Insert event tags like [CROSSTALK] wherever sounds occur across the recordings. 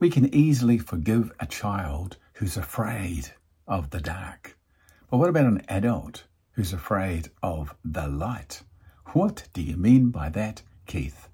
We can easily forgive a child who's afraid of the dark. But what about an adult who's afraid of the light? What do you mean by that, Keith?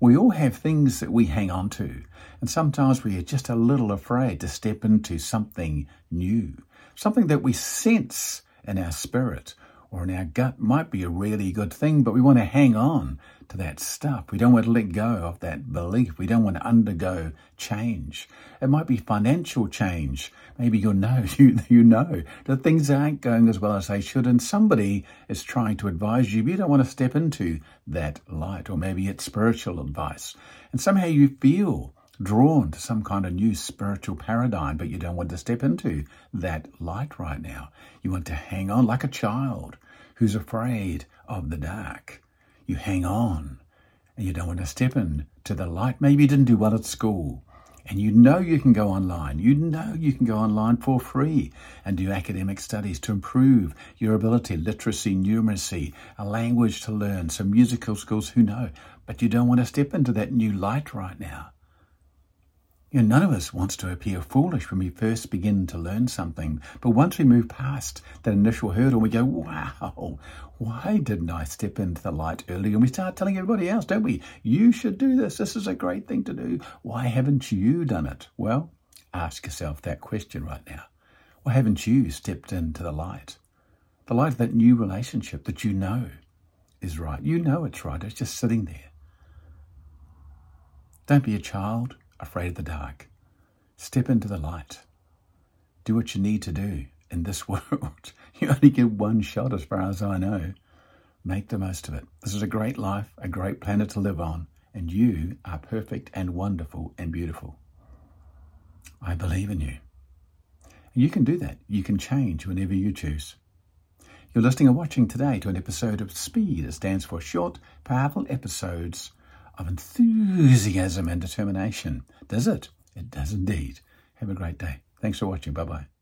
We all have things that we hang on to, and sometimes we are just a little afraid to step into something new, something that we sense in our spirit or in our gut might be a really good thing, but we want to hang on to that stuff. We don't want to let go of that belief. We don't want to undergo change. It might be financial change. Maybe you know, [LAUGHS] you, you know that things aren't going as well as they should and somebody is trying to advise you, but you don't want to step into that light or maybe it's spiritual advice. And somehow you feel drawn to some kind of new spiritual paradigm, but you don't want to step into that light right now. You want to hang on like a child who's afraid of the dark. You hang on and you don't want to step into the light. Maybe you didn't do well at school and you know you can go online. You know you can go online for free and do academic studies to improve your ability, literacy, numeracy, a language to learn, some musical skills, who knows? But you don't want to step into that new light right now. You know, none of us wants to appear foolish when we first begin to learn something. But once we move past that initial hurdle, we go, wow, why didn't I step into the light earlier? And we start telling everybody else, don't we? You should do this. This is a great thing to do. Why haven't you done it? Well, ask yourself that question right now. Why haven't you stepped into the light? The light of that new relationship that you know is right. You know it's right. It's just sitting there. Don't be a child afraid of the dark. Step into the light. Do what you need to do in this [LAUGHS] world. You only get one shot, as far as I know. Make the most of it. This is a great life, a great planet to live on, and you are perfect and wonderful and beautiful. I believe in you. And you can do that. You can change whenever you choose. You're listening or watching today to an episode of Speed. It stands for Short, Powerful Episodes of enthusiasm and determination. Does it? It does indeed. Have a great day. Thanks for watching. Bye bye.